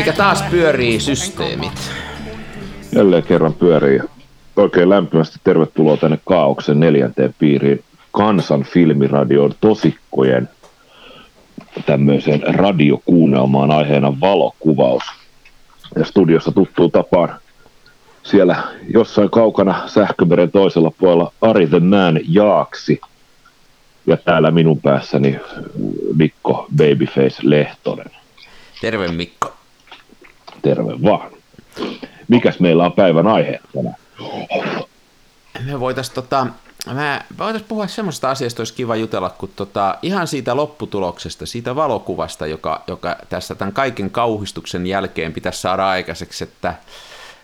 Eli taas pyörii systeemit. Jälleen kerran pyörii. Oikein lämpimästi tervetuloa tänne Kaauksen neljänteen piiriin Kansan filmiradion tosikkojen tämmöiseen radiokuunnelmaan aiheena valokuvaus. Ja studiossa tuttuu tapaan siellä jossain kaukana sähkömeren toisella puolella Ari the Man Jaaksi. Ja täällä minun päässäni Mikko Babyface Lehtonen. Terve Mikko. Terve vaan. Mikäs meillä on päivän aihe tänään? Me voitaisiin tota, Mä voitaisiin puhua semmoista asiasta, olisi kiva jutella, kun tota, ihan siitä lopputuloksesta, siitä valokuvasta, joka, joka tässä tämän kaiken kauhistuksen jälkeen pitäisi saada aikaiseksi, että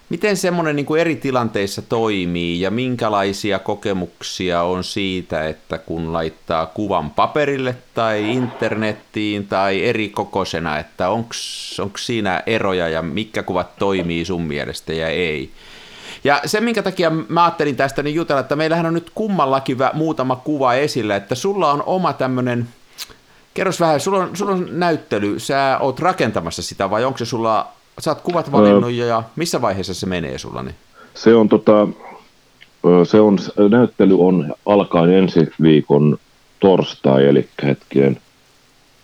miten semmoinen niin kuin eri tilanteissa toimii ja minkälaisia kokemuksia on siitä, että kun laittaa kuvan paperille tai internettiin tai eri kokoisena, että onko siinä eroja ja mitkä kuvat toimii sun mielestä ja ei. Ja se, minkä takia mä ajattelin tästä niin jutella, että meillähän on nyt kummallakin muutama kuva esillä, että sulla on oma tämmöinen, kerros vähän, sulla on, sulla on näyttely, sä oot rakentamassa sitä vai onko se sulla, sä oot kuvat valinnut ja missä vaiheessa se menee sulla? Niin? Se on tota, se on, näyttely on alkaen ensi viikon torstai, eli hetkeen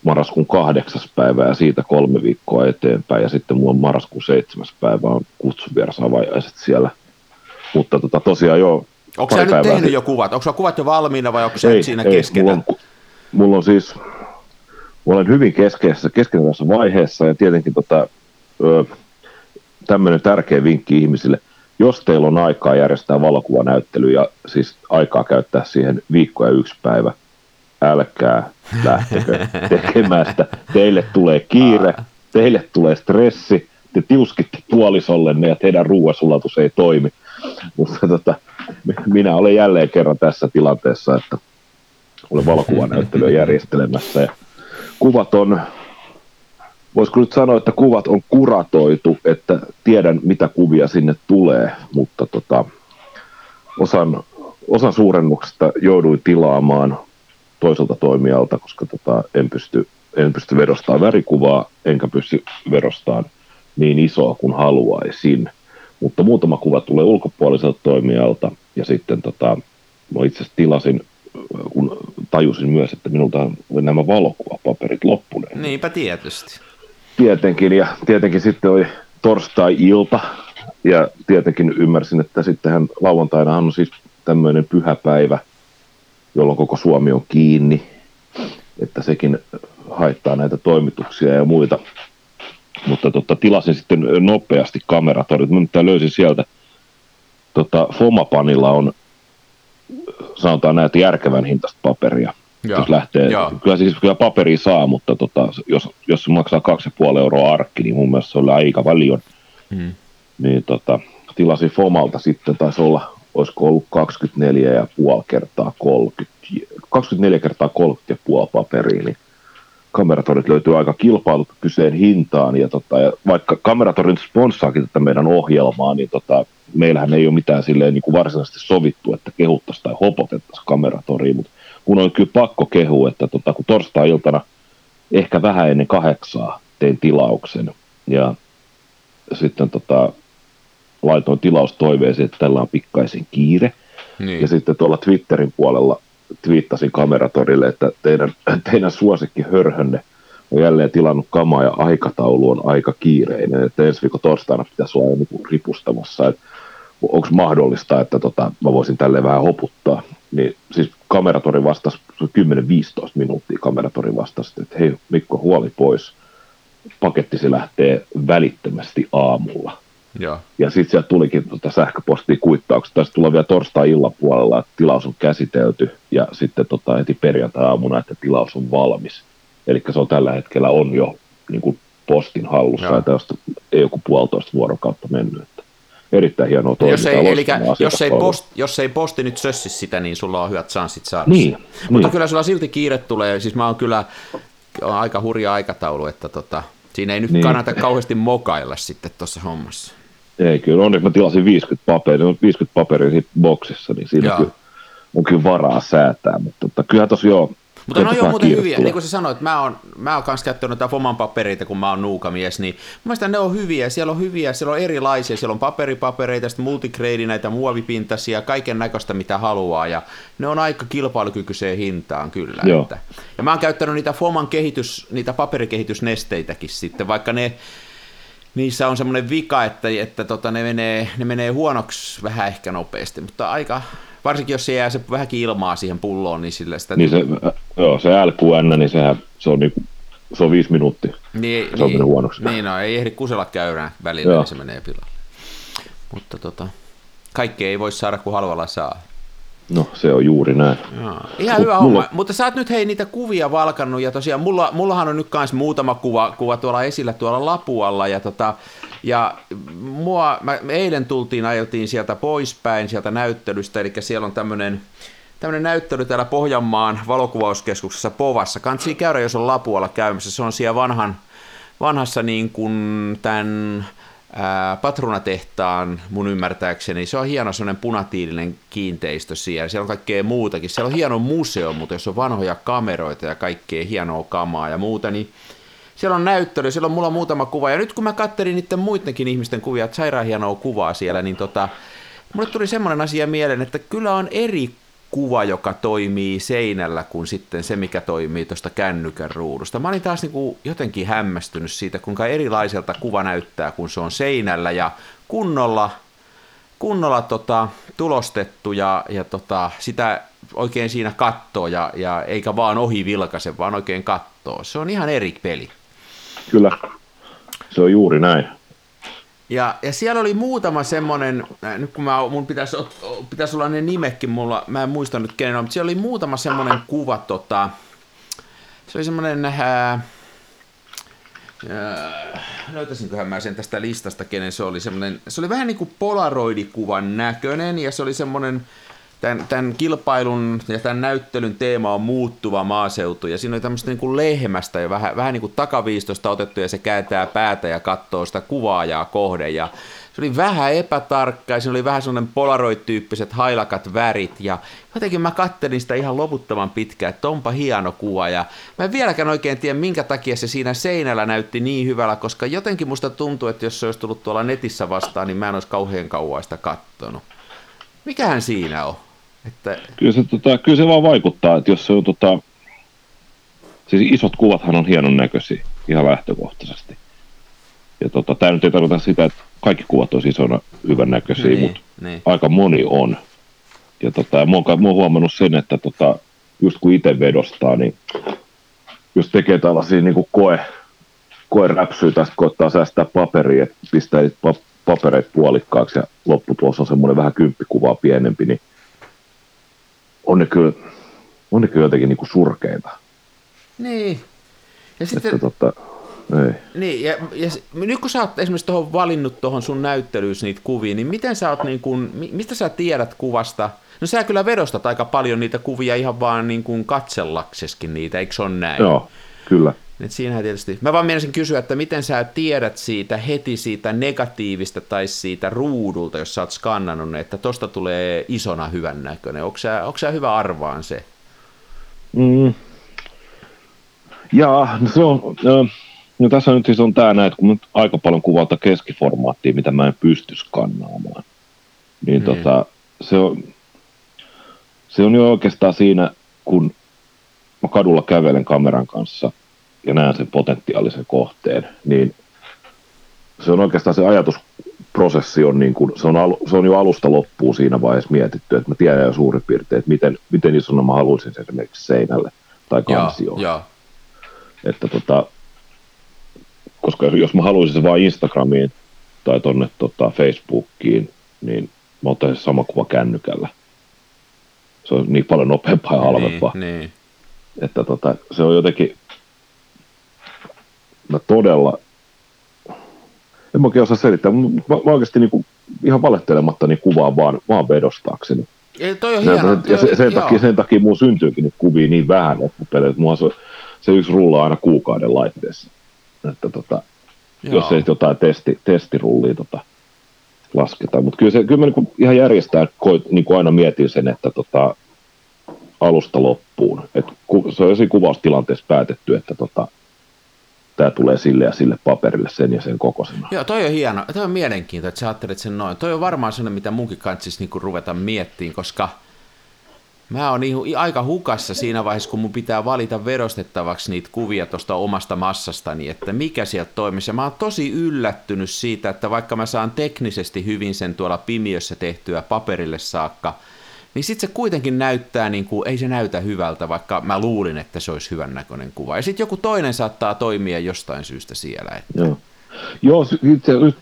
marraskuun kahdeksas päivä ja siitä kolme viikkoa eteenpäin. Ja sitten mulla on marraskuun seitsemäs päivä on kutsuvierasavajaiset siellä – mutta tota, tosiaan joo. Onko sä nyt tehnyt jo kuvat? Onko kuvat jo valmiina vai onko se ei, siinä ei, keskenä? Mulla on, mulla on siis, mulla olen hyvin keskeisessä, keskeisessä vaiheessa ja tietenkin tota, tämmöinen tärkeä vinkki ihmisille, jos teillä on aikaa järjestää valokuvanäyttely ja siis aikaa käyttää siihen viikko ja yksi päivä, älkää lähtekö tekemään sitä. Teille tulee kiire, teille tulee stressi, te tiuskitte puolisollenne ja teidän ruoasulatus ei toimi. Mutta tota, minä olen jälleen kerran tässä tilanteessa, että olen valokuvanäyttelyä järjestelemässä ja kuvat on, voisiko nyt sanoa, että kuvat on kuratoitu, että tiedän mitä kuvia sinne tulee, mutta tota, osan, osan suurennuksesta jouduin tilaamaan toiselta toimijalta, koska tota, en, pysty, en pysty vedostamaan värikuvaa, enkä pysty vedostamaan niin isoa kuin haluaisin. Mutta muutama kuva tulee ulkopuoliselta toimijalta ja sitten tota, mä itse asiassa tilasin, kun tajusin myös, että minulta on nämä valokuvapaperit loppuneet. Niinpä tietysti. Tietenkin, ja tietenkin sitten oli torstai-ilta, ja tietenkin ymmärsin, että sittenhän lauantaina on siis tämmöinen pyhäpäivä, jolloin koko Suomi on kiinni, että sekin haittaa näitä toimituksia ja muita mutta tota, tilasin sitten nopeasti kameratorit. Mä nyt löysin sieltä, tota, Fomapanilla on sanotaan näitä järkevän hintasta paperia. Ja. Jos lähtee, ja. kyllä siis kyllä paperi saa, mutta tota, jos, jos se maksaa 2,5 euroa arkki, niin mun mielestä se on aika paljon. Hmm. Niin tota, tilasin Fomalta sitten, taisi olla, olisiko ollut 24,5 kertaa 30, 24 kertaa 30 ja puoli paperia, niin kameratorit löytyy aika kilpailukykyiseen hintaan, ja, tota, ja vaikka kameratorin sponssaakin tätä meidän ohjelmaa, niin tota, meillähän ei ole mitään silleen niin kuin varsinaisesti sovittu, että kehuttaisiin tai hopotettaisiin kameratoriin, mutta kun on kyllä pakko kehua, että tota, kun torstai-iltana ehkä vähän ennen kahdeksaa tein tilauksen, ja sitten tota, laitoin tilaustoiveeseen, että tällä on pikkaisen kiire, niin. ja sitten tuolla Twitterin puolella twiittasin kameratorille, että teidän, teidän suosikki hörhönne on jälleen tilannut kamaa ja aikataulu on aika kiireinen, että ensi viikon torstaina pitäisi olla jo niin ripustamassa, että onko mahdollista, että tota, mä voisin tälle vähän hoputtaa. Niin siis kameratori vastasi 10-15 minuuttia kameratori vastasi, että hei Mikko huoli pois, pakettisi lähtee välittömästi aamulla. Ja, ja sitten sieltä tulikin tuota sähköpostia kuittauksesta, tässä tulee vielä torstai-illan puolella, että tilaus on käsitelty, ja sitten tota, heti perjantai-aamuna, että tilaus on valmis. Eli se on tällä hetkellä on jo niin kuin postin hallussa, ja tästä ei joku puolitoista vuorokautta mennyt. Erittäin hienoa toimintaa. Jos ei, eli jos ei, post, jos ei posti nyt sössi sitä, niin sulla on hyvät chanssit saada niin, niin. Mutta kyllä sulla silti kiire tulee, siis mä oon kyllä on aika hurja aikataulu, että tota, siinä ei nyt niin. kannata kauheasti mokailla sitten tuossa hommassa. Ei kyllä, onneksi mä tilasin 50 paperia, 50 paperia siinä boksissa, niin siinä on kyllä, on kyllä varaa säätää, mutta tota, kyllähän tosi joo, Mutta ne on jo muuten hyviä, niin kuin sä sanoit, mä oon, mä oon kanssa käyttänyt näitä Foman papereita, kun mä oon nuukamies, niin mun ne on hyviä, siellä on hyviä, siellä on erilaisia, siellä on paperipapereita, sitten multigrade, näitä muovipintaisia, kaiken näköistä mitä haluaa, ja ne on aika kilpailukykyiseen hintaan kyllä. Joo. Että. Ja mä oon käyttänyt niitä Foman kehitys, niitä paperikehitysnesteitäkin sitten, vaikka ne, niissä on semmoinen vika, että, että tota, ne, menee, ne menee huonoksi vähän ehkä nopeasti, mutta aika, varsinkin jos se jää se vähänkin ilmaa siihen pulloon, niin sillä sitä... Niin se, joo, se LQN, niin sehän, se on niinku, se on viisi minuuttia. Niin, se on niin, huonoksi. Niin, no ei ehdi kusella käyrään välillä, niin se menee pilalle. Mutta tota, kaikkea ei voi saada, kun halvalla saa. No, se on juuri näin. Joo. Ihan Mut, hyvä homma. Mulla... Mutta sä oot nyt hei niitä kuvia valkannut, ja tosiaan mulla, mullahan on nyt myös muutama kuva, kuva tuolla esillä tuolla Lapualla, ja tota, ja mua, mä, me eilen tultiin, ajeltiin sieltä poispäin sieltä näyttelystä, eli siellä on tämmöinen tämmöinen näyttely täällä Pohjanmaan valokuvauskeskuksessa Povassa. Kansi käydä, jos on Lapualla käymässä. Se on siellä vanhan, vanhassa niin kuin tämän ää, patronatehtaan mun ymmärtääkseni. Se on hieno semmoinen punatiilinen kiinteistö siellä. Siellä on kaikkea muutakin. Siellä on hieno museo, mutta jos on vanhoja kameroita ja kaikkea hienoa kamaa ja muuta, niin siellä on näyttely, siellä on mulla muutama kuva, ja nyt kun mä kattelin niiden muidenkin ihmisten kuvia, että sairaan hienoa kuvaa siellä, niin tota, mulle tuli semmoinen asia mieleen, että kyllä on eri kuva, joka toimii seinällä, kuin sitten se, mikä toimii tuosta kännykän ruudusta. Mä olin taas niin kuin jotenkin hämmästynyt siitä, kuinka erilaiselta kuva näyttää, kun se on seinällä ja kunnolla, kunnolla tota, tulostettu ja, ja tota, sitä oikein siinä kattoo ja, ja eikä vaan ohi vilkaise, vaan oikein kattoo. Se on ihan eri peli. Kyllä, se on juuri näin. Ja, ja siellä oli muutama semmoinen, äh, nyt kun mä, mun pitäisi, pitäisi olla ne nimekin mulla, mä en muista nyt kenen on, mutta siellä oli muutama semmoinen kuva, tota, se oli semmoinen, äh, äh, löytäisinköhän mä sen tästä listasta, kenen se oli, semmoinen, se oli vähän niin kuin polaroidikuvan näköinen, ja se oli semmoinen, tämän, tämän kilpailun ja tämän näyttelyn teema on muuttuva maaseutu, ja siinä oli tämmöistä niin kuin lehmästä ja vähän, vähän niin kuin takaviistosta otettu, ja se kääntää päätä ja katsoo sitä kuvaajaa kohden, ja se oli vähän epätarkka, ja siinä oli vähän semmoinen polaroid-tyyppiset hailakat värit, ja jotenkin mä kattelin sitä ihan loputtoman pitkään, että onpa hieno kuva, ja mä en vieläkään oikein tiedä, minkä takia se siinä seinällä näytti niin hyvällä, koska jotenkin musta tuntuu, että jos se olisi tullut tuolla netissä vastaan, niin mä en olisi kauhean kauan sitä kattonut. Mikähän siinä on? Että... Kyllä, se, tota, kyllä se vaan vaikuttaa, että jos se on tota, siis isot kuvathan on hienon näköisiä ihan lähtökohtaisesti. Ja tota, tämä nyt ei tarkoita sitä, että kaikki kuvat on isona hyvän näköisiä, niin, mutta niin. aika moni on. Ja tota, mä, oon, mä oon huomannut sen, että tota, just kun itse vedostaa, niin jos tekee tällaisia niin kuin koe, koeräpsyjä tästä koittaa säästää paperia, että pistää papereita puolikkaaksi ja lopputulos on semmoinen vähän kymppikuvaa pienempi, niin on ne kyllä, on ne kyllä jotenkin niinku surkeita. Niin. Ja sitten, että, tota, ei. Niin, ja, ja nyt kun sä oot esimerkiksi tuohon valinnut tuohon sun näyttelyys niitä kuvia, niin miten sä oot niin kuin, mistä sä tiedät kuvasta? No sä kyllä vedostat aika paljon niitä kuvia ihan vaan niin kuin katsellakseskin niitä, eikö se ole näin? Joo, kyllä. Et siinähän tietysti. Mä vaan mielisin kysyä, että miten sä tiedät siitä heti siitä negatiivista tai siitä ruudulta, jos sä oot skannannut että tosta tulee isona hyvän näköinen. Onko sä, onko sä hyvä arvaan se? Mm. Jaa, no se on, no, no tässä nyt siis on tämä näin, että kun nyt aika paljon kuvata keskiformaattia, mitä mä en pysty skannaamaan, niin mm. tota, se on, se on jo oikeastaan siinä, kun mä kadulla kävelen kameran kanssa – ja näen sen potentiaalisen kohteen, niin se on oikeastaan se ajatusprosessi on, niin kuin, se on, alu, se on jo alusta loppuun siinä vaiheessa mietitty, että mä tiedän jo suurin piirtein, että miten, miten isona mä haluaisin sen esimerkiksi seinälle tai kansioon. Ja, Että tota, koska jos mä haluaisin se vain Instagramiin tai tonne tota, Facebookiin, niin mä ottaisin sama kuva kännykällä. Se on niin paljon nopeampaa ja halvempaa. Niin, niin. Että tota, se on jotenkin, mä todella, en mä oikein osaa selittää, mä, mä oikeasti niin kuin, ihan valettelematta niin kuvaan vaan, vaan vedostaakseni. Ja, toi on hieno, ja se, sen, takia, sen takia mun syntyykin nyt kuvia niin vähän, että mua se, se yksi rullaa aina kuukauden laitteessa. Että tota, jos ei jotain testi, testirullia tota, lasketa. Mutta kyllä, se, kyllä mä niin ihan järjestää, koit, niin kuin aina mietin sen, että tota, alusta loppuun. Et ku, se on jo siinä kuvaustilanteessa päätetty, että tota, tämä tulee sille ja sille paperille sen ja sen kokoisena. Joo, toi on hieno. Toi on mielenkiintoista, että sä ajattelet sen noin. Toi on varmaan sellainen, mitä munkin kanssisi niinku ruveta miettimään, koska mä oon niin aika hukassa siinä vaiheessa, kun mun pitää valita verostettavaksi niitä kuvia tuosta omasta massastani, että mikä sieltä toimisi. Ja mä oon tosi yllättynyt siitä, että vaikka mä saan teknisesti hyvin sen tuolla pimiössä tehtyä paperille saakka, niin sitten se kuitenkin näyttää, niin kuin, ei se näytä hyvältä, vaikka mä luulin, että se olisi hyvän näköinen kuva. Ja sitten joku toinen saattaa toimia jostain syystä siellä. Että... Joo, Joo itse, nyt,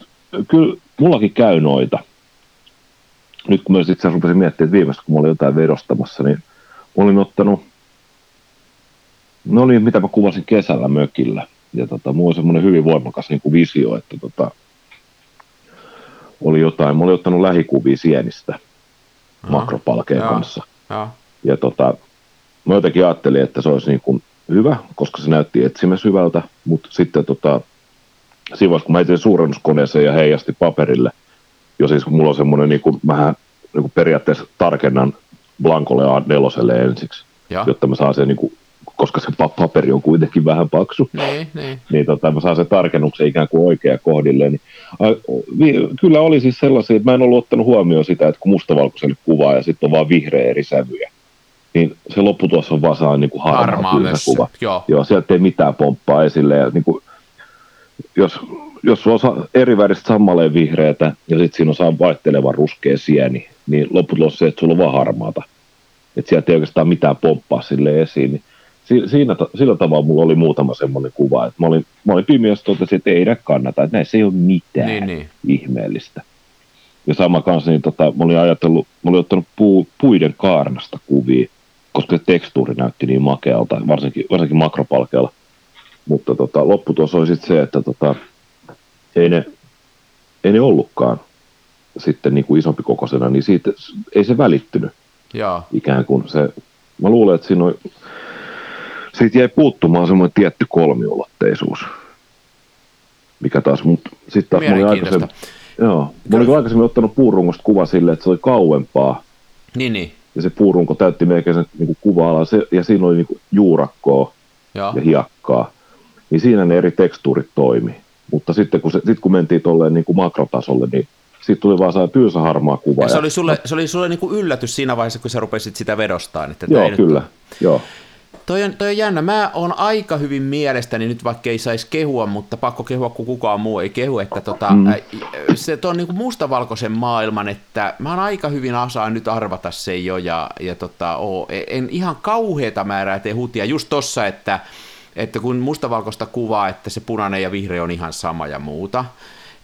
kyllä mullakin käy noita. Nyt kun mä itse asiassa rupesin miettimään, että viimeistä kun mä olin jotain vedostamassa, niin olin ottanut, no oli mitä mä kuvasin kesällä mökillä. Ja tota, mulla oli semmoinen hyvin voimakas niin kuin visio, että tota, oli jotain, mä olin ottanut lähikuvia sienistä – makropalkeen Joo. kanssa. Joo. Ja tota, mä jotenkin ajattelin, että se olisi niin kuin hyvä, koska se näytti etsimä syvältä, mutta sitten tota, siinä vaiheessa, kun mä etin suurennuskoneeseen ja heijasti paperille, jo siis mulla on semmoinen niin kuin, vähän niin kuin periaatteessa tarkennan blankolle A4 ensiksi, ja. jotta mä saan sen niin kuin, koska se paperi on kuitenkin vähän paksu, niin, niin. niin tota, mä saan sen tarkennuksen ikään kuin oikea kohdille. Niin, a, vi, kyllä oli siis sellaisia, että mä en ollut ottanut huomioon sitä, että kun mustavalkoiselle kuvaa ja sitten on vaan vihreä eri sävyjä, niin se lopputuossa on vaan saa niin kuin harmaa, harmaa kuva. Joo. Joo, sieltä ei mitään pomppaa esille. Ja niin kuin, jos, jos on eri väristä sammaleen vihreätä ja sitten siinä on saa vaihtelevan ruskea sieni, niin lopputulos se, että sulla on vaan harmaata. Että sieltä ei oikeastaan mitään pomppaa sille esiin. Niin siinä, sillä tavalla mulla oli muutama semmoinen kuva, että mä olin, mä olin pimeässä totesin, että ei kannata, että näissä ei ole mitään niin, niin. ihmeellistä. Ja sama kanssa, niin tota, mä olin ajatellut, mä olin ottanut puu, puiden kaarnasta kuvia, koska se tekstuuri näytti niin makealta, varsinkin, varsinkin makropalkealla. Mutta tota, lopputulos oli sitten se, että tota, ei, ne, ei ne ollutkaan sitten niin kuin isompi kokoisena, niin siitä ei se välittynyt. Jaa. Ikään kuin se, mä luulen, että siinä on siitä jäi puuttumaan semmoinen tietty kolmiulotteisuus, mikä taas, mutta sitten taas mä olin aikaisemmin, joo, mä olin aikaisemmin ottanut puurungosta kuva silleen, että se oli kauempaa. Niin, niin. Ja se puurunko täytti melkein sen niin kuva se, ja siinä oli niin juurakkoa joo. ja hiekkaa. Niin siinä ne eri tekstuurit toimi. Mutta sitten kun, se, sit kun mentiin tuolleen niin makrotasolle, niin sitten tuli vaan saa tylsä harmaa kuva. Ja se oli sulle, se oli sulle niin kuin yllätys siinä vaiheessa, kun sä rupesit sitä vedostaan. Että Joo, kyllä. Nyt... Joo. Toi on, toi on jännä. Mä oon aika hyvin mielestäni, nyt vaikka ei saisi kehua, mutta pakko kehua, kun kukaan muu ei kehu, että tota, mm. se on niin mustavalkoisen maailman, että mä oon aika hyvin osaan nyt arvata se jo, ja, ja tota, oo, en ihan kauheita määrää tee hutia just tossa, että, että kun mustavalkoista kuvaa, että se punainen ja vihreä on ihan sama ja muuta,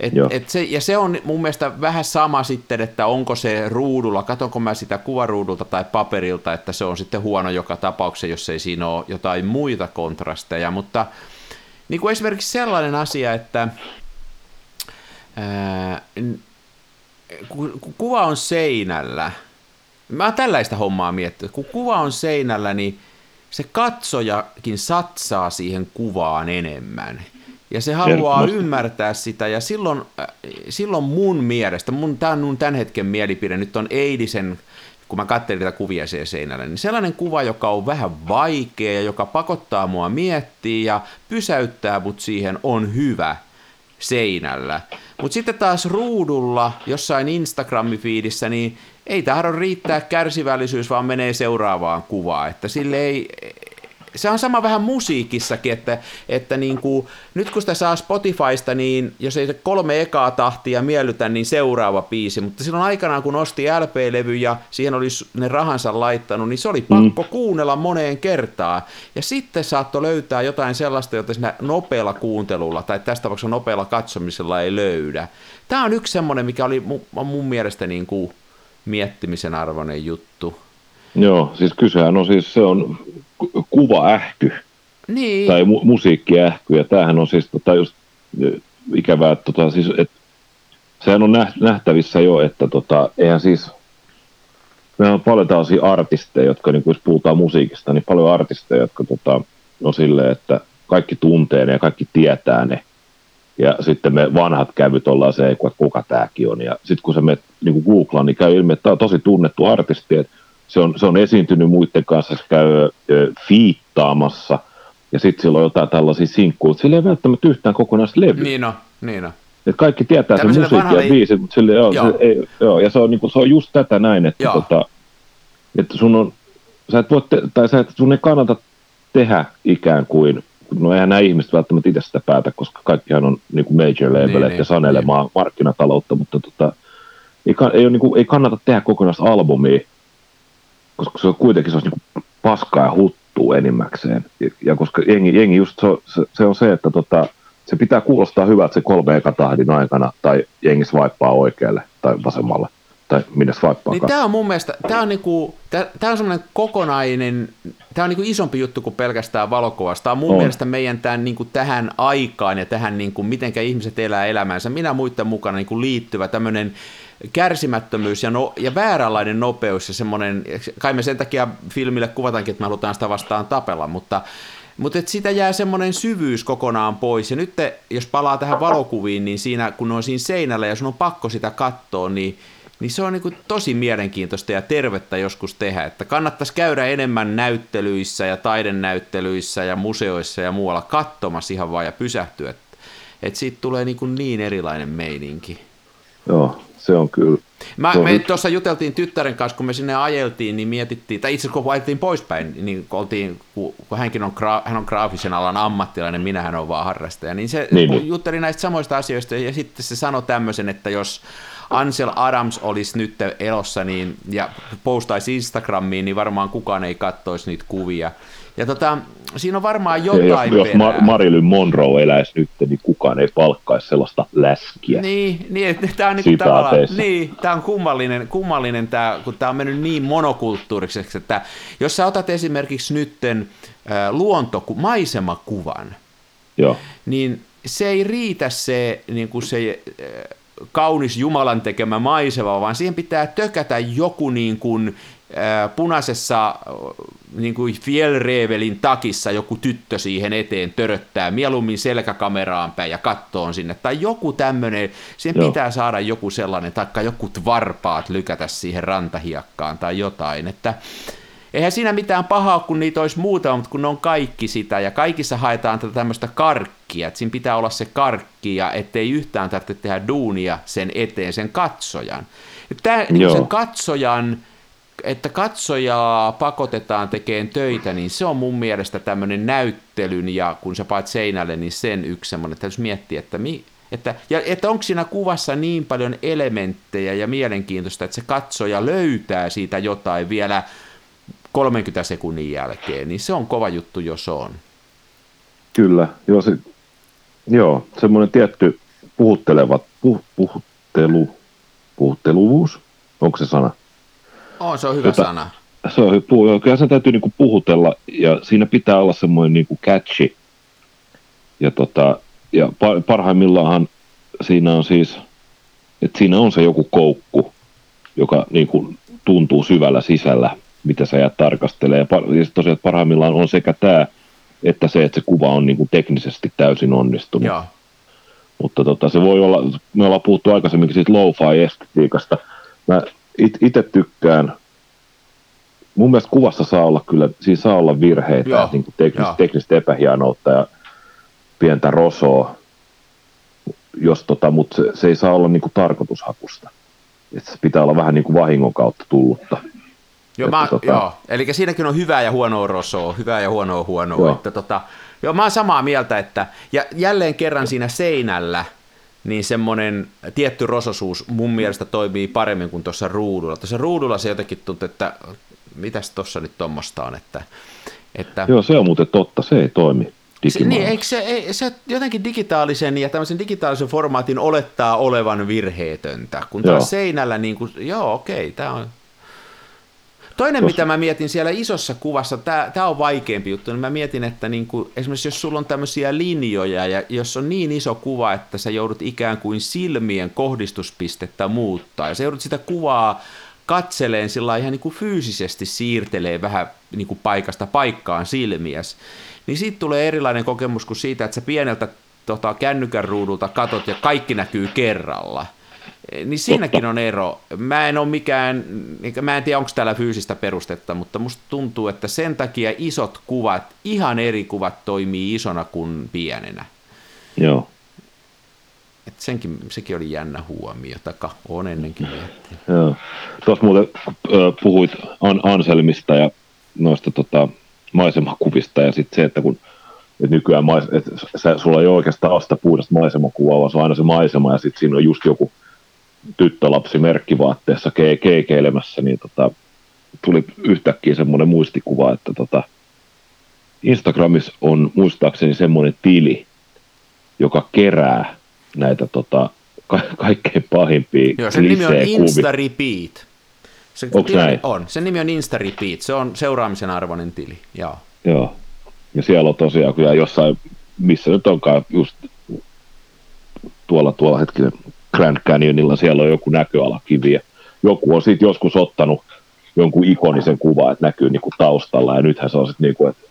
et, et se, ja se on mun mielestä vähän sama sitten, että onko se ruudulla, katsonko mä sitä kuvaruudulta tai paperilta, että se on sitten huono joka tapauksessa, jos ei siinä ole jotain muita kontrasteja, mutta niin kuin esimerkiksi sellainen asia, että ää, kun, kun kuva on seinällä, mä oon tällaista hommaa miettinyt, kun kuva on seinällä, niin se katsojakin satsaa siihen kuvaan enemmän. Ja se haluaa ymmärtää sitä, ja silloin, äh, silloin mun mielestä, mun, tämä on mun tämän hetken mielipide, nyt on Eidisen, kun mä katselin tätä kuvia siellä seinällä, niin sellainen kuva, joka on vähän vaikea ja joka pakottaa mua miettiä ja pysäyttää mut siihen, on hyvä seinällä. Mutta sitten taas ruudulla, jossain Instagram-fiidissä, niin ei tahdo riittää kärsivällisyys, vaan menee seuraavaan kuvaan. Että sille ei, se on sama vähän musiikissakin, että, että niin kuin, nyt kun sitä saa Spotifysta, niin jos ei se kolme ekaa tahtia miellytä, niin seuraava biisi, mutta silloin aikanaan, kun osti LP-levy ja siihen oli ne rahansa laittanut, niin se oli pakko mm. kuunnella moneen kertaan. Ja sitten saattoi löytää jotain sellaista, jota siinä nopealla kuuntelulla tai tästä tapauksessa nopealla katsomisella ei löydä. Tämä on yksi semmoinen, mikä oli mun, mun mielestä niin kuin miettimisen arvoinen juttu. Joo, siis kysehän on siis, se on kuvaähky niin. tai mu- musiikkiähky, ja tämähän on siis tota, just ikävää, että tota, siis, et, sehän on nähtävissä jo, että tota, eihän siis, meillä on paljon tällaisia artisteja, jotka niin jos puhutaan musiikista, niin paljon artisteja, jotka tota, on silleen, että kaikki tuntee ne ja kaikki tietää ne, ja sitten me vanhat kävyt ollaan se, että kuka tämäkin on. Ja sitten kun se me niin Googlaan, niin käy ilmi, että tämä on tosi tunnettu artisti, että se on, se on esiintynyt muiden kanssa, se käy ö, fiittaamassa, ja sitten sillä on jotain tällaisia sinkkuja, sillä ei välttämättä yhtään kokonaista levyä. Niin on, niin on. Et kaikki tietää sen vanhalle- ja biisit, mutta sille, joo, Joo. Se, ei, joo, ja se on, niinku, se on just tätä näin, että, Joo. tota, että sun on, sä et voi, te, tai sä et, sun ei kannata tehdä ikään kuin, no eihän nämä ihmiset välttämättä itse sitä päätä, koska kaikkihan on niinku major Niin, niin, niin, ja sanelemaan markkinataloutta, mutta tota, ei, ei, ole, niinku, ei kannata tehdä kokonaista albumia, koska se on kuitenkin se olisi niinku paskaa ja huttua enimmäkseen. Ja, koska jengi, jengi just se, on- se, se on se, että tota, se pitää kuulostaa hyvältä se kolme eka tahdin aikana, tai jengi swipaa oikealle tai vasemmalle, tai minne swipaa Niin tämä on mun mielestä, tämä on, niinku, tää, tää on semmoinen kokonainen, tämä on niinku isompi juttu kuin pelkästään valokuvasta. Tämä on mun On. mielestä meidän tämän, niinku, tähän aikaan ja tähän, niinku, mitenkä ihmiset elää elämänsä, minä muiden mukana niinku, liittyvä tämmöinen kärsimättömyys ja, no, ja vääränlainen nopeus ja semmoinen, kai me sen takia filmille kuvataankin, että me halutaan sitä vastaan tapella, mutta mutta et siitä jää semmoinen syvyys kokonaan pois. Ja nyt te, jos palaa tähän valokuviin, niin siinä, kun on siinä seinällä ja sun on pakko sitä katsoa, niin, niin se on niin tosi mielenkiintoista ja tervettä joskus tehdä. Että kannattaisi käydä enemmän näyttelyissä ja taidenäyttelyissä ja museoissa ja muualla katsomassa ihan vaan ja pysähtyä. Että et siitä tulee niin, niin erilainen meininki. Joo, se on kyllä. Mä, on me nyt- tuossa juteltiin tyttären kanssa, kun me sinne ajeltiin, niin mietittiin, tai itse asiassa kun ajeltiin poispäin, niin kun, oltiin, kun, kun hänkin on, gra, hän on graafisen alan ammattilainen, minähän on vaan harrastaja, niin se Niin, niin. jutteli näistä samoista asioista, ja sitten se sanoi tämmöisen, että jos Ansel Adams olisi nyt elossa niin, ja postaisi Instagramiin, niin varmaan kukaan ei kattoisi niitä kuvia. Ja tota, siinä on varmaan jos, jotain jos perää. Mar- Marilyn Monroe eläisi nyt, niin kukaan ei palkkaisi sellaista läskiä. Niin, niin tämä on niinku niin, tää on kummallinen, kummallinen tää, kun tämä on mennyt niin monokulttuuriseksi, että jos sä otat esimerkiksi nytten äh, luontoku, maisemakuvan, Joo, niin se ei riitä se, niin kuin se äh, kaunis Jumalan tekemä maisema, vaan siihen pitää tökätä joku niin kuin, äh, punaisessa niin kuin Fjellrevelin takissa joku tyttö siihen eteen töröttää, mieluummin selkäkameraan päin ja kattoon sinne, tai joku tämmöinen, siihen Joo. pitää saada joku sellainen, taikka joku varpaat lykätä siihen rantahiakkaan tai jotain, että Eihän siinä mitään pahaa, kun niitä olisi muutama, mutta kun ne on kaikki sitä, ja kaikissa haetaan tätä tämmöistä karkkia, että siinä pitää olla se karkki, ja ettei yhtään tarvitse tehdä duunia sen eteen, sen katsojan. Tämä, niin sen katsojan, että katsojaa pakotetaan tekemään töitä, niin se on mun mielestä tämmöinen näyttelyn, ja kun sä paat seinälle, niin sen yksi semmoinen, että täytyisi miettiä, että mi, että, ja, että onko siinä kuvassa niin paljon elementtejä ja mielenkiintoista, että se katsoja löytää siitä jotain vielä 30 sekunnin jälkeen, niin se on kova juttu, jos on. kyllä. Joo, se, joo semmoinen tietty puhutteleva, puh, puhuttelu, puhutteluvuus, onko se sana? On, se on hyvä Jota- sana. Se on, pu- kyllä sen täytyy niinku puhutella ja siinä pitää olla semmoinen niinku catchy. Ja, tota, ja par- parhaimmillaanhan siinä on siis, että siinä on se joku koukku, joka niinku tuntuu syvällä sisällä, mitä sä jäät tarkastelee. Ja, par- ja tosiaan parhaimmillaan on sekä tämä, että se, että se kuva on niinku teknisesti täysin onnistunut. Joo. Mutta tota, se voi olla, me ollaan puhuttu aikaisemminkin siitä lo-fi-estetiikasta. Mä it- itse tykkään, mun mielestä kuvassa saa olla kyllä, siinä saa olla virheitä, Joo, niin teknistä, joo. teknistä epähienoutta ja pientä rosoa, jos tota, mutta se, se, ei saa olla niin kuin tarkoitushakusta. Et se pitää olla vähän niin kuin vahingon kautta tullutta. Joo, Että mä, tota- joo. eli siinäkin on hyvää ja huonoa rosoa, hyvää ja huonoa huonoa. Joo. Että tota, joo, mä oon samaa mieltä, että ja jälleen kerran siinä seinällä, niin semmoinen tietty rososuus mun mielestä toimii paremmin kuin tuossa ruudulla. Tuossa ruudulla se jotenkin tuntuu, että mitäs tuossa nyt tuommoista on, että, että Joo, se on muuten totta, se ei toimi se, niin, eikö se, ei, se jotenkin digitaalisen ja tämmöisen digitaalisen formaatin olettaa olevan virheetöntä, kun taas Joo. seinällä niin kuin, joo okei, tämä on... Toinen, Tos- mitä mä mietin siellä isossa kuvassa, tämä on vaikeampi juttu, niin mä mietin, että niin kuin, esimerkiksi jos sulla on tämmöisiä linjoja ja jos on niin iso kuva, että sä joudut ikään kuin silmien kohdistuspistettä muuttaa ja sä joudut sitä kuvaa katseleen sillä ihan niin kuin fyysisesti siirtelee vähän niin kuin paikasta paikkaan silmiäs, niin siitä tulee erilainen kokemus kuin siitä, että sä pieneltä tota, kännykän ruudulta katot ja kaikki näkyy kerralla. Niin siinäkin on ero. Mä en ole mikään, mä en tiedä onko täällä fyysistä perustetta, mutta musta tuntuu, että sen takia isot kuvat, ihan eri kuvat toimii isona kuin pienenä. Joo. Et senkin, sekin oli jännä huomio, taka on ennenkin miettinyt. Joo. Tuossa muuten puhuit An- Anselmista ja noista tota, maisemakuvista ja sitten se, että kun et nykyään mais, et sä, sulla ei ole oikeastaan ole sitä puhdasta maisemakuvaa, vaan se on aina se maisema ja sitten siinä on just joku tyttölapsi merkkivaatteessa ke- keikeilemässä, niin tota, tuli yhtäkkiä semmoinen muistikuva, että tota, Instagramissa on muistaakseni semmoinen tili, joka kerää näitä tota, ka- kaikkein pahimpia Joo, sen nimi on. Insta Repeat. Se, Onks näin? On. Sen nimi on Insta Repeat. Se on seuraamisen arvoinen tili. Joo. Joo. Ja siellä on tosiaan kyllä jossain, missä nyt onkaan just tuolla, tuolla hetkinen Grand Canyonilla, siellä on joku näköalakivi ja joku on siitä joskus ottanut jonkun ikonisen kuvan, että näkyy niinku taustalla ja nythän se on sitten niinku, että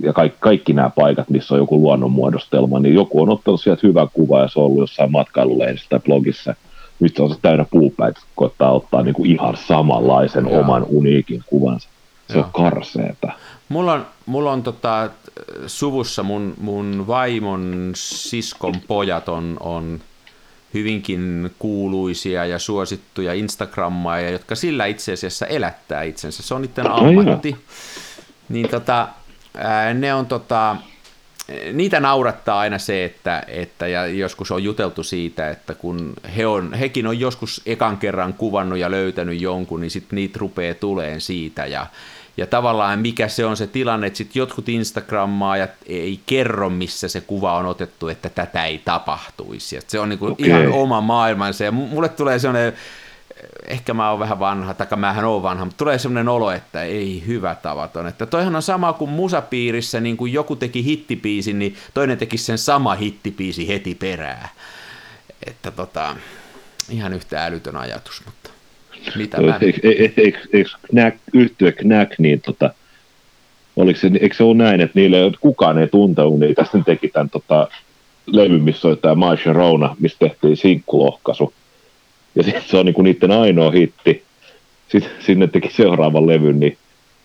ja kaikki, kaikki nämä paikat, missä on joku luonnonmuodostelma, niin joku on ottanut sieltä hyvän kuvan ja se on ollut jossain matkailulehdessä tai blogissa. Nyt se on se täynnä puupäitä, koittaa ottaa niinku ihan samanlaisen Joo. oman uniikin kuvansa. Se Joo. on karseeta. Mulla on, mulla on tota, suvussa mun, mun vaimon siskon pojat on, on hyvinkin kuuluisia ja suosittuja Instagrammaajia, jotka sillä itse asiassa elättää itsensä. Se on niiden Ai ammatti. Niin tota, ne on tota, niitä naurattaa aina se, että, että ja joskus on juteltu siitä, että kun he on, hekin on joskus ekan kerran kuvannut ja löytänyt jonkun, niin sitten niitä rupeaa tuleen siitä ja, ja tavallaan mikä se on se tilanne, että sitten jotkut Instagrammaajat ei kerro, missä se kuva on otettu, että tätä ei tapahtuisi. Et se on niinku Okei. ihan oma maailmansa ja mu- mulle tulee sellainen ehkä mä oon vähän vanha, tai mähän oon vanha, mutta tulee semmoinen olo, että ei hyvä tavaton. Että toihan on sama kuin musapiirissä, niin kun joku teki hittipiisin, niin toinen teki sen sama hittipiisi heti perään. Että tota, ihan yhtä älytön ajatus, mutta mitä mä... Eikö, Knack, yhtyä Knack, niin tota, oliko se, eikö se ole näin, että niille kukaan ei tuntenut niitä, tästä teki tämän tota, levy, missä oli tämä My Sharona, missä tehtiin sinkkulohkaisu, ja sitten se on niinku niiden ainoa hitti, sitten sinne teki seuraavan levyn, niin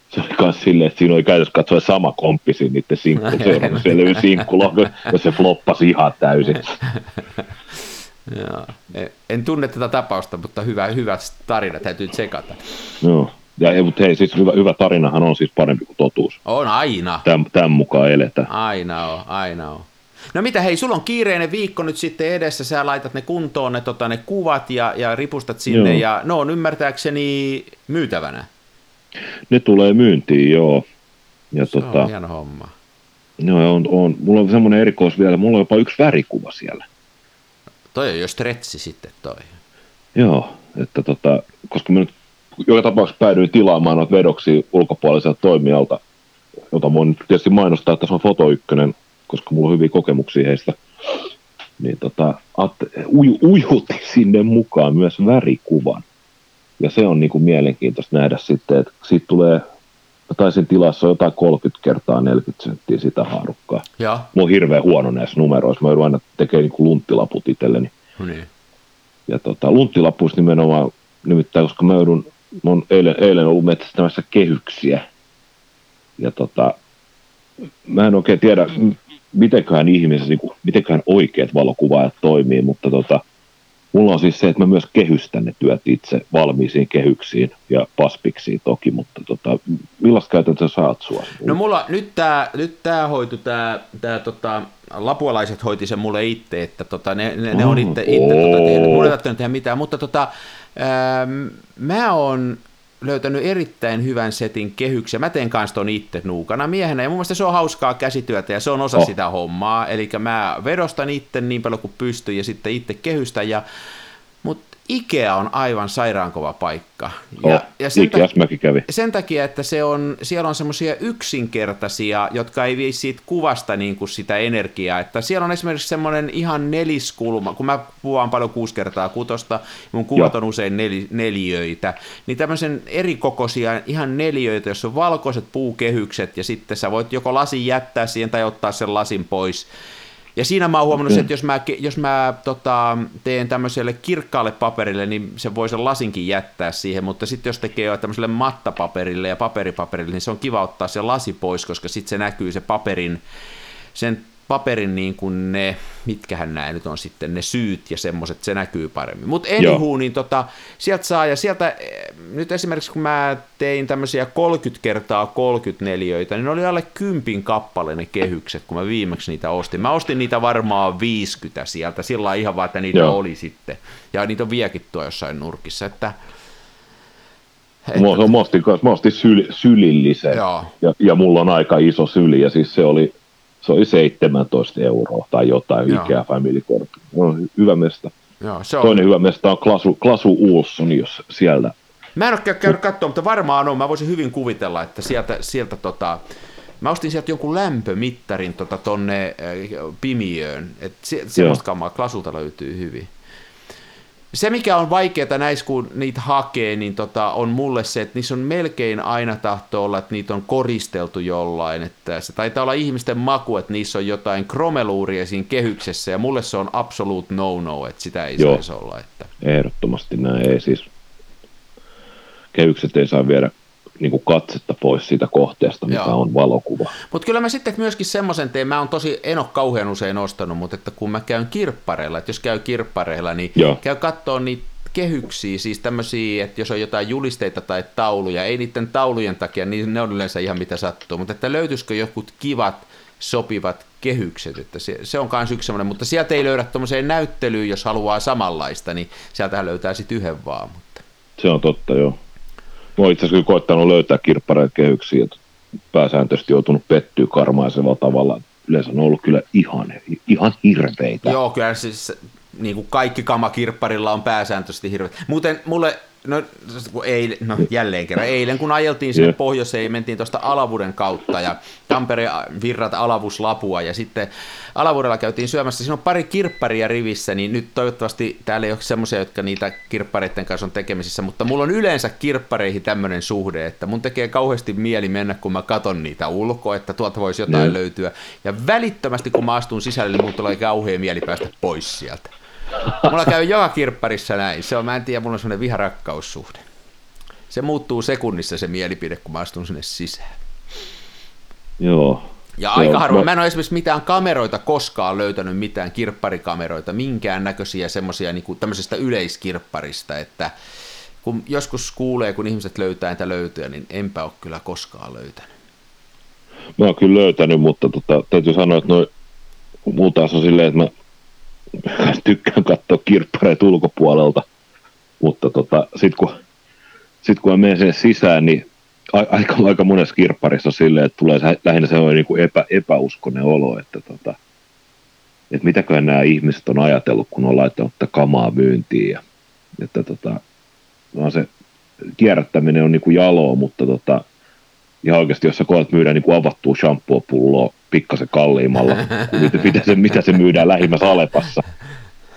se oli myös silleen, että siinä oli käytössä katsoen sama komppi niiden sinkku, seuraavassa levyn sinkkulohkaisu, ja se floppasi ihan täysin. Joo. En- En tunne tätä tapausta, mutta hyvä, hyvä tarina, täytyy tsekata. Joo. Ja, ja, mutta hei, siis hyvä, hyvä tarinahan on siis parempi kuin totuus. On aina. Tämän, tämän mukaan eletään. Aina on, aina on. No mitä, hei, sulla on kiireinen viikko nyt sitten edessä, sä laitat ne kuntoon, ne, tota, ne kuvat ja, ja ripustat sinne, Joo. ja no on ymmärtääkseni myytävänä. Ne tulee myyntiin, joo. Ja Se tota, on hieno homma. joo, on, on, mulla on semmoinen erikois vielä, mulla on jopa yksi värikuva siellä. Toi on jo stretsi sitten toi. Joo, että tota, koska mä nyt joka tapauksessa päädyin tilaamaan noita vedoksia ulkopuoliselta toimijalta, jota voin tietysti mainostaa, että se on Foto Ykkönen, koska mulla on hyviä kokemuksia heistä. Niin tota, ajattel- uju, ujutin sinne mukaan myös värikuvan. Ja se on niinku mielenkiintoista nähdä sitten, että siitä tulee, mä taisin tilassa jotain 30 kertaa 40 senttiä sitä haarukkaa. Joo, Mulla on hirveän huono näissä numeroissa, mä joudun aina tekemään niinku lunttilaput itselleni no niin. ja tota, lunttilapuissa nimenomaan, nimittäin koska mä joudun, mä oon eilen, eilen ollut metsästämässä kehyksiä, ja tota, mä en oikein tiedä, mitenköhän ihmisessä, niin kuin, mitenköhän oikeat valokuvaajat toimii, mutta tota, mulla on siis se, että mä myös kehystän ne työt itse valmiisiin kehyksiin ja paspiksiin toki, mutta tota, millaista käytäntöä sä oot sua? No mulla, nyt tää, nyt tää hoitu, tää, tää tota, lapualaiset hoiti sen mulle itse, että tota, ne, ne, ne on Mm, itse, itse tota, tehnyt, mulla ei tehdä mitään, mutta tota, ähm, mä oon löytänyt erittäin hyvän setin kehyksiä. Mä teen kanssa ton itse nuukana miehenä, ja mun mielestä se on hauskaa käsityötä, ja se on osa Oh. sitä hommaa. Eli mä vedostan itse niin paljon kuin pystyn, ja sitten itse kehystän, ja Ikea on aivan sairaankova paikka. Ja, Oh, ja sen mäkin kävi. sen takia, että se on, siellä on semmoisia yksinkertaisia, jotka ei vie siitä kuvasta niin kuin sitä energiaa. Että siellä on esimerkiksi semmoinen ihan neliskulma, kun mä kuvaan paljon kuusi kertaa kutosta, mun kuvat Joo. on usein nel, neliöitä, niin tämmöisen erikokoisia ihan neliöitä, jossa on valkoiset puukehykset ja sitten sä voit joko lasin jättää siihen tai ottaa sen lasin pois. Ja siinä mä oon huomannut, mm. että jos mä, jos mä tota, teen tämmöiselle kirkkaalle paperille, niin se voi sen lasinkin jättää siihen, mutta sitten jos tekee jo tämmöiselle mattapaperille ja paperipaperille, niin se on kiva ottaa se lasi pois, koska sitten se näkyy se paperin, sen paperin niin kuin ne, mitkähän nämä nyt on sitten, ne syyt ja semmoiset, se näkyy paremmin. Mutta anywho, niin tota, sieltä saa, ja sieltä, eh, nyt esimerkiksi kun mä tein tämmöisiä 30 kertaa 34, niin ne oli alle kympin kappale ne kehykset, kun mä viimeksi niitä ostin. Mä ostin niitä varmaan 50 sieltä, sillä ihan vaan, että niitä Joo. oli sitten. Ja niitä on vieläkin tuo jossain nurkissa, että että... Mä, mä ostin, mä ostin syl, sylillisen, ja, ja mulla on aika iso syli, ja siis se oli, se oli 17 euroa tai jotain Joo. Ikea Family Corp. No, hyvä mesta. Joo, se on... Toinen hyvä mesta on Klasu, Klasu Ulsson, jos siellä. Mä en ole käynyt katsoa, mutta varmaan on. Mä voisin hyvin kuvitella, että sieltä, sieltä tota, Mä ostin sieltä jonkun lämpömittarin tota, tonne äh, Pimiöön. Et se, semmoista kamaa Klasulta löytyy hyvin se, mikä on vaikeaa näissä, kun niitä hakee, niin tota, on mulle se, että niissä on melkein aina tahto olla, että niitä on koristeltu jollain. Että se taitaa olla ihmisten maku, että niissä on jotain kromeluuria siinä kehyksessä, ja mulle se on absolute no-no, että sitä ei Joo. saisi olla. Että... Ehdottomasti näin ei siis. Kehykset ei saa viedä niin kuin katsetta pois siitä kohteesta, mikä Joo. on valokuva. Mutta kyllä mä sitten myöskin semmoisen teen, mä on tosi, en ole kauhean usein ostanut, mutta että kun mä käyn kirppareilla, että jos käy kirppareilla, niin Joo. käy katsoa niitä kehyksiä, siis tämmöisiä, että jos on jotain julisteita tai tauluja, ei niiden taulujen takia, niin ne on yleensä ihan mitä sattuu, mutta että löytyisikö joku kivat, sopivat kehykset, että se, se on myös yksi semmoinen, mutta sieltä ei löydä tuommoiseen näyttelyyn, jos haluaa samanlaista, niin sieltähän löytää sitten yhden vaan. Mutta. Se on totta, joo. Mä oon itse asiassa koittanut löytää kirppareja kehyksiä, että pääsääntöisesti joutunut pettyä karmaisevalla tavalla. Yleensä on ollut kyllä ihan, ihan hirveitä. Joo, kyllä siis niin kuin kaikki kamakirpparilla on pääsääntöisesti hirveitä. Muuten mulle No, ei, no jälleen kerran, eilen kun ajeltiin sinne yeah. pohjoiseen, mentiin tuosta Alavuden kautta ja Tampere virrat Alavuslapua ja sitten Alavudella käytiin syömässä, siinä on pari kirpparia rivissä, niin nyt toivottavasti täällä ei ole semmoisia, jotka niitä kirppareiden kanssa on tekemisissä, mutta mulla on yleensä kirppareihin tämmöinen suhde, että mun tekee kauheasti mieli mennä, kun mä katon niitä ulkoa, että tuolta voisi jotain yeah. löytyä, ja välittömästi kun mä astun sisälle, niin mulla tulee kauhean mieli päästä pois sieltä. Mulla käy joka kirpparissa näin. Se on, mä en tiedä, mulla on semmoinen viharakkaussuhde. Se muuttuu sekunnissa se mielipide, kun mä astun sinne sisään. Joo. Ja aika on, harvoin. Mä en ole esimerkiksi mitään kameroita koskaan löytänyt, mitään kirpparikameroita, minkään näköisiä semmoisia niin tämmöisestä yleiskirpparista, että kun joskus kuulee, kun ihmiset löytää niitä löytöjä, niin enpä ole kyllä koskaan löytänyt. Mä oon kyllä löytänyt, mutta tota, täytyy sanoa, että noin, muu taas on silleen, että mä tykkään katsoa kirppareita ulkopuolelta, mutta tota, sitten kun, sit kun mä menen sinne sisään, niin aika, aika monessa kirpparissa on silleen, että tulee lähinnä sellainen niin kuin epä, epäuskonen olo, että, tota, että mitäköhän nämä ihmiset on ajatellut, kun on laittanut tätä kamaa myyntiin. Ja, että tota, no se kierrättäminen on niin kuin jaloa, mutta tota, ihan oikeasti, jos sä koet myydä niin kuin avattua shampoo-pulloa pikkasen kalliimmalla kuin mitä se, mitä se myydään lähimmässä Alepassa,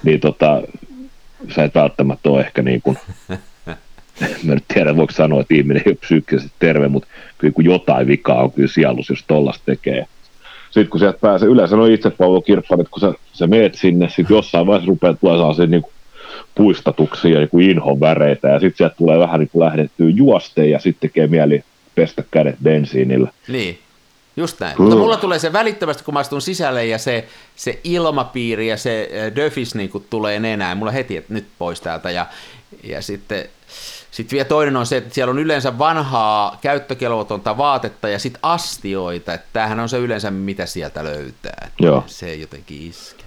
niin tota, sä et välttämättä ole ehkä niin kuin, mä nyt tiedän, voiko sanoa, että ihminen ei ole psyykkisesti terve, mutta kyllä kun jotain vikaa on kyllä sielus, jos tollasta tekee. Sitten kun sieltä pääsee, yleensä on itsepalvelukirpparit, kun sä, sä meet sinne, sitten jossain vaiheessa rupeaa tulemaan se niin kuin puistatuksia ja niin kuin inhon väreitä, ja sitten sieltä tulee vähän niin kuin lähdettyä juosteen, ja sitten tekee mieli pestä kädet bensiinillä. Niin. Just näin. Mutta mulla tulee se välittömästi, kun mä astun sisälle ja se, se ilmapiiri ja se döfis niin tulee nenään. Mulla heti, että nyt pois täältä. Ja, ja sitten sitten vielä toinen on se, että siellä on yleensä vanhaa käyttökelvotonta vaatetta ja sitten astioita. Että tämähän on se yleensä, mitä sieltä löytää. Joo. Se jotenkin iske.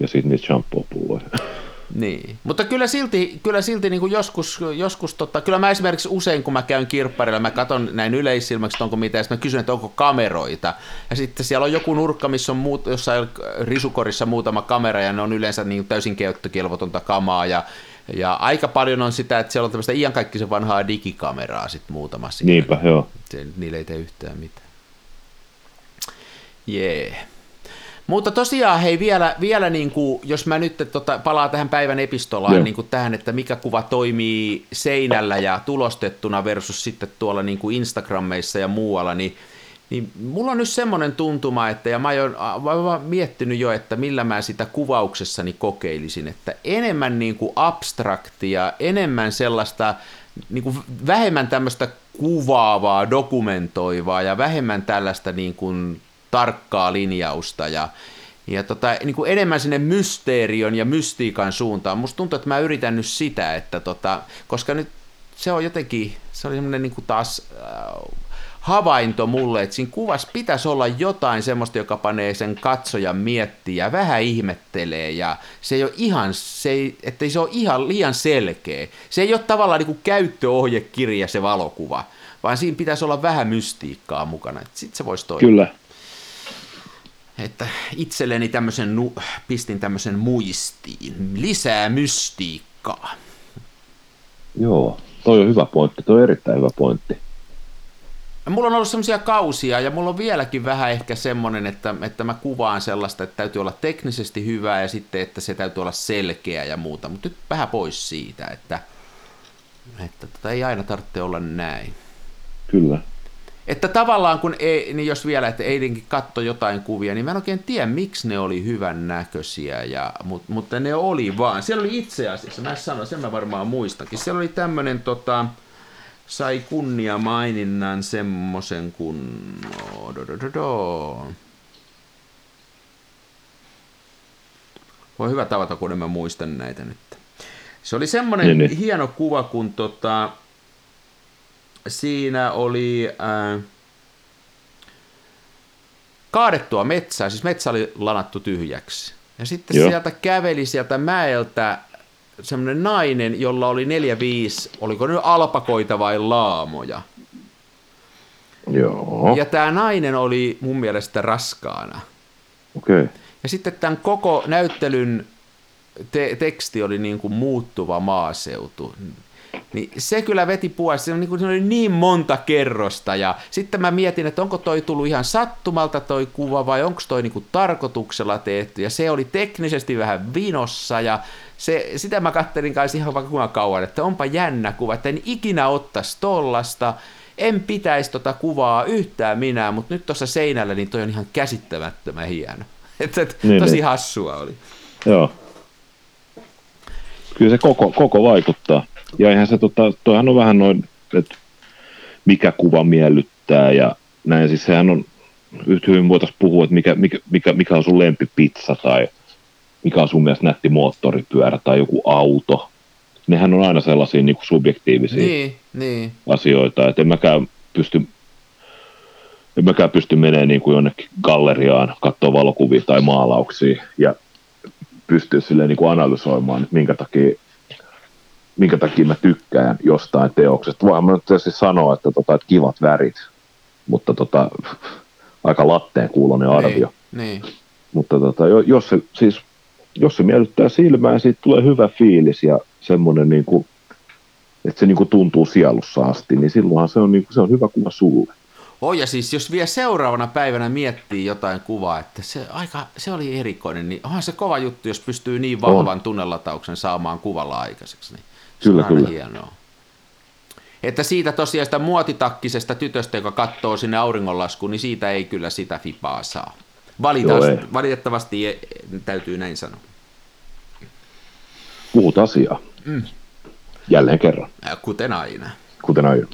Ja sitten niitä shampoo-pulloja. Niin, mutta kyllä silti, kyllä silti niin kuin joskus, joskus tota, kyllä mä esimerkiksi usein kun mä käyn kirpparilla, mä katson näin yleisilmäksi, että onko mitä, ja mä kysyn, että onko kameroita, ja sitten siellä on joku nurkka, missä on muut, jossain risukorissa muutama kamera, ja ne on yleensä niin täysin käyttökelvotonta kamaa, ja, ja aika paljon on sitä, että siellä on tämmöistä iankaikkisen vanhaa digikameraa sitten muutamassa. Niinpä, joo. Se, niille ei tee yhtään mitään. Jee. Yeah. Mutta tosiaan hei vielä, vielä niin kuin, jos mä nyt tota, palaan tähän päivän epistolaan, niin kuin tähän, että mikä kuva toimii seinällä ja tulostettuna versus sitten tuolla niin kuin Instagrammeissa ja muualla, niin, niin mulla on nyt semmoinen tuntuma, että ja mä oon, mä oon miettinyt jo, että millä mä sitä kuvauksessani kokeilisin, että enemmän niin kuin abstraktia, enemmän sellaista, niin kuin vähemmän tämmöistä kuvaavaa, dokumentoivaa ja vähemmän tällaista niin kuin tarkkaa linjausta ja, ja tota, niin kuin enemmän sinne mysteerion ja mystiikan suuntaan. Musta tuntuu, että mä yritän nyt sitä, että tota, koska nyt se on jotenkin, se oli semmoinen niin kuin taas äh, havainto mulle, että siinä kuvassa pitäisi olla jotain semmoista, joka panee sen katsojan miettiä ja vähän ihmettelee ja se ei ole ihan, se ei, ettei se ole ihan liian selkeä. Se ei ole tavallaan niin kuin käyttöohjekirja se valokuva, vaan siinä pitäisi olla vähän mystiikkaa mukana. Sitten se voisi toimia. Kyllä. Että itselleni tämmöisen, pistin tämmöisen muistiin. Lisää mystiikkaa. Joo, toi on hyvä pointti, toi on erittäin hyvä pointti. Mulla on ollut semmoisia kausia ja mulla on vieläkin vähän ehkä semmoinen, että, että mä kuvaan sellaista, että täytyy olla teknisesti hyvää ja sitten, että se täytyy olla selkeä ja muuta, mutta nyt vähän pois siitä, että, että tota, ei aina tarvitse olla näin. Kyllä. Että tavallaan kun ei, niin jos vielä, että eilenkin katso jotain kuvia, niin mä en oikein tiedä, miksi ne oli hyvän näköisiä, ja, mutta, mutta ne oli vaan. Siellä oli itse asiassa, mä sanoin, sen mä varmaan muistakin, siellä oli tämmöinen tota, sai kunnia maininnan semmoisen kuin... Do, do, do, do. Voi hyvä tavata, kun en mä muistan näitä nyt. Se oli semmoinen niin, niin. hieno kuva, kun tota, siinä oli äh, kaadettua metsää, siis metsä oli lanattu tyhjäksi. Ja sitten Joo. sieltä käveli sieltä mäeltä semmoinen nainen, jolla oli neljä viisi, oliko nyt alpakoita vai laamoja. Joo. Ja tämä nainen oli mun mielestä raskaana. Okei. Okay. Ja sitten tämän koko näyttelyn te- teksti oli niin kuin muuttuva maaseutu. Niin se kyllä veti puolesta, se, niin kuin, se oli niin monta kerrosta ja sitten mä mietin, että onko toi tullut ihan sattumalta toi kuva vai onko toi niin kuin tarkoituksella tehty ja se oli teknisesti vähän vinossa ja se, sitä mä kattelin kanssa ihan vaikka kuinka kauan, että onpa jännä kuva, että en ikinä ottaisi tollasta, en pitäisi tota kuvaa yhtään minä, mutta nyt tuossa seinällä niin toi on ihan käsittämättömän hieno. Että, et, niin, tosi niin. hassua oli. Joo. Kyllä se koko, koko vaikuttaa. Ja eihän se, tota, toihan on vähän noin, että mikä kuva miellyttää ja näin. Siis sehän on, yhtä hyvin voitaisiin puhua, että mikä, mikä, mikä, mikä on sun lempipizza tai mikä on sun mielestä nätti moottoripyörä tai joku auto. Nehän on aina sellaisia niin kuin subjektiivisia niin, niin. asioita, että en mäkään pysty en mäkään pysty menemään niin kuin jonnekin galleriaan, katsoa valokuvia tai maalauksia ja pystyä silleen niin kuin analysoimaan, että minkä takia, minkä takia mä tykkään jostain teoksesta. Voin mä nyt tietysti sanoa, että, tota, että kivat värit, mutta tota, aika latteen kuulonen arvio. Niin, niin. Mutta tota, jos se, siis jos se miellyttää silmään, siitä tulee hyvä fiilis ja semmoinen, niin kuin, että se niin kuin tuntuu sielussa asti, niin silloinhan se on, niin kuin, se on hyvä kuva sulle. Oh, ja siis jos vielä seuraavana päivänä miettii jotain kuvaa, että se, aika, se oli erikoinen, niin onhan se kova juttu, jos pystyy niin vahvan on. tunnelatauksen saamaan kuvalla aikaiseksi. Niin kyllä, on kyllä. hienoa. Että siitä tosiaan sitä muotitakkisesta tytöstä, joka katsoo sinne auringonlaskuun, niin siitä ei kyllä sitä fipaa saa. Valitettavasti, valitettavasti täytyy näin sanoa. Puhut asiaa. Mm. Jälleen kerran. Kuten aina. Kuten aina.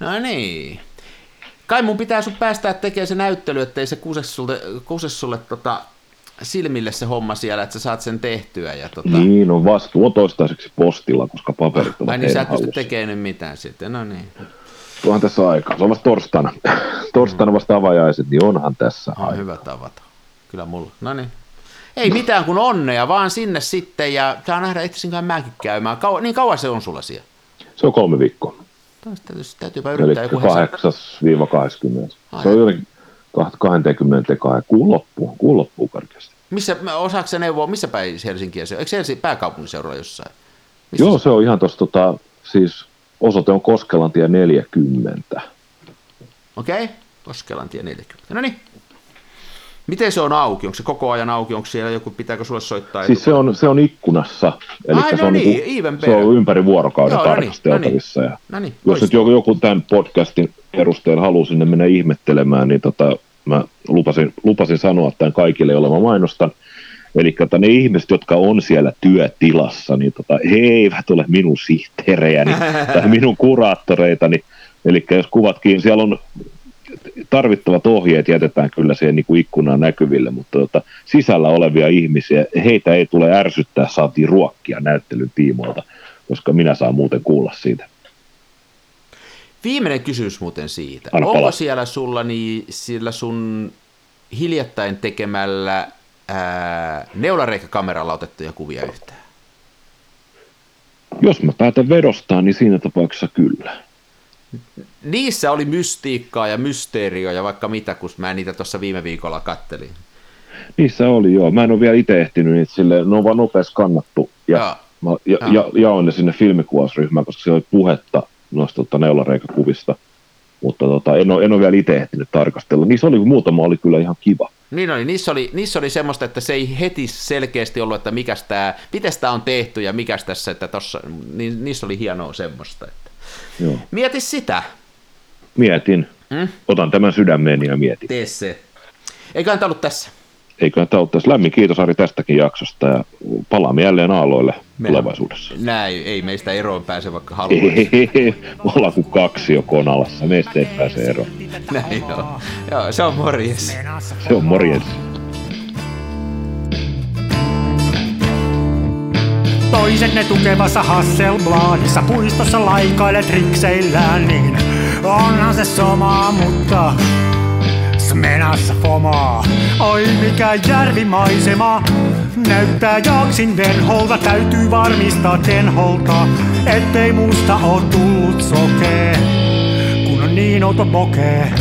No niin. Kai mun pitää sun päästää tekemään se näyttely, ettei se kuse sulle, kuse sulle tota, silmille se homma siellä, että sä saat sen tehtyä. Ja tota... Niin, on vastuu on toistaiseksi postilla, koska paperit ovat Ai niin, sä et pysty tekemään mitään sitten, no niin. Tuohan tässä aikaa. Se on vasta torstaina. torstaina vasta avajaiset, niin onhan tässä on aikaa. hyvä tavata. Kyllä mulla. No niin. Ei mitään kuin onnea, vaan sinne sitten ja saa nähdä itse mäkin käymään. Kau- niin kauan se on sulla siellä? Se on kolme viikkoa. Täytyy, täytyypä yrittää Eli joku 8-20. Se on jotenkin 22 kuun loppuun, kuun loppuun karkeasti. Missä, osaako se neuvoa, missä päin Helsinkiä se on? Eikö se Helsingin pääkaupunkiseudulla jossain? Missä Joo, se, on ihan tuossa, tota, siis osoite on Koskelantie 40. Okei, okay. Koskelantie 40. No niin. Miten se on auki? Onko se koko ajan auki? Onko siellä joku, pitääkö sulle soittaa? Siis se on, se on ikkunassa. Eli Ai, no se, on niin, niinku, se on ympäri vuorokauden Joo, tarkasteltavissa. No niin, no niin, jos nyt joku, joku tämän podcastin perusteella haluan sinne mennä ihmettelemään, niin tota, mä lupasin, lupasin sanoa tämän kaikille, joilla mä mainostan. Eli tota, ne ihmiset, jotka on siellä työtilassa, niin tota, he eivät ole minun sihteerejäni tai minun kuraattoreitani. Eli jos kuvatkin, siellä on tarvittavat ohjeet jätetään kyllä siihen niin kuin ikkunaan näkyville, mutta tota, sisällä olevia ihmisiä, heitä ei tule ärsyttää, saatiin ruokkia näyttelyn tiimoilta, koska minä saan muuten kuulla siitä. Viimeinen kysymys muuten siitä. Anna Onko pala. siellä sulla niin, sillä sun hiljattain tekemällä ää, neulareikäkameralla otettuja kuvia yhtään? Jos mä päätän vedostaa, niin siinä tapauksessa kyllä. Niissä oli mystiikkaa ja mysteerio ja vaikka mitä, kun mä niitä tuossa viime viikolla kattelin. Niissä oli joo. Mä en ole vielä itse ehtinyt niitä silleen, ne on vaan nopeasti kannattu. Ja, ja, mä, ja, ja, jaoin ne sinne filmikuvausryhmään, koska siellä oli puhetta noista tota, neulareikakuvista. Mutta tota, en, ole, en ole vielä itse ehtinyt tarkastella. Niissä oli muutama oli kyllä ihan kiva. Niin oli, niissä oli, niissä oli semmoista, että se ei heti selkeästi ollut, että mikä tämä, miten tämä on tehty ja mikä tässä, että tossa, niin, niissä oli hienoa semmoista. Että. Joo. Mieti sitä. Mietin. Hmm? Otan tämän sydämeeni ja mietin. Tee se. Eiköhän tämä ollut tässä. Eiköhän tämä ollut tässä. Lämmin kiitos Ari tästäkin jaksosta ja palaamme jälleen aalloille Me, tulevaisuudessa. Näin, ei meistä eroon pääse vaikka haluaisi. Ollaan kuin kaksi jo konalassa, meistä ei pääse eroon. Näin joo. joo se on morjes. Se on morjes. Toisenne tukevassa Hasselbladissa puistossa laikailet rikseillään, niin onhan se sama, mutta Smenassa fomaa. Oi mikä järvimaisema, näyttää jaksin venholta, täytyy varmistaa tenholta, ettei musta oo tullut sokee, kun on niin outo pokee.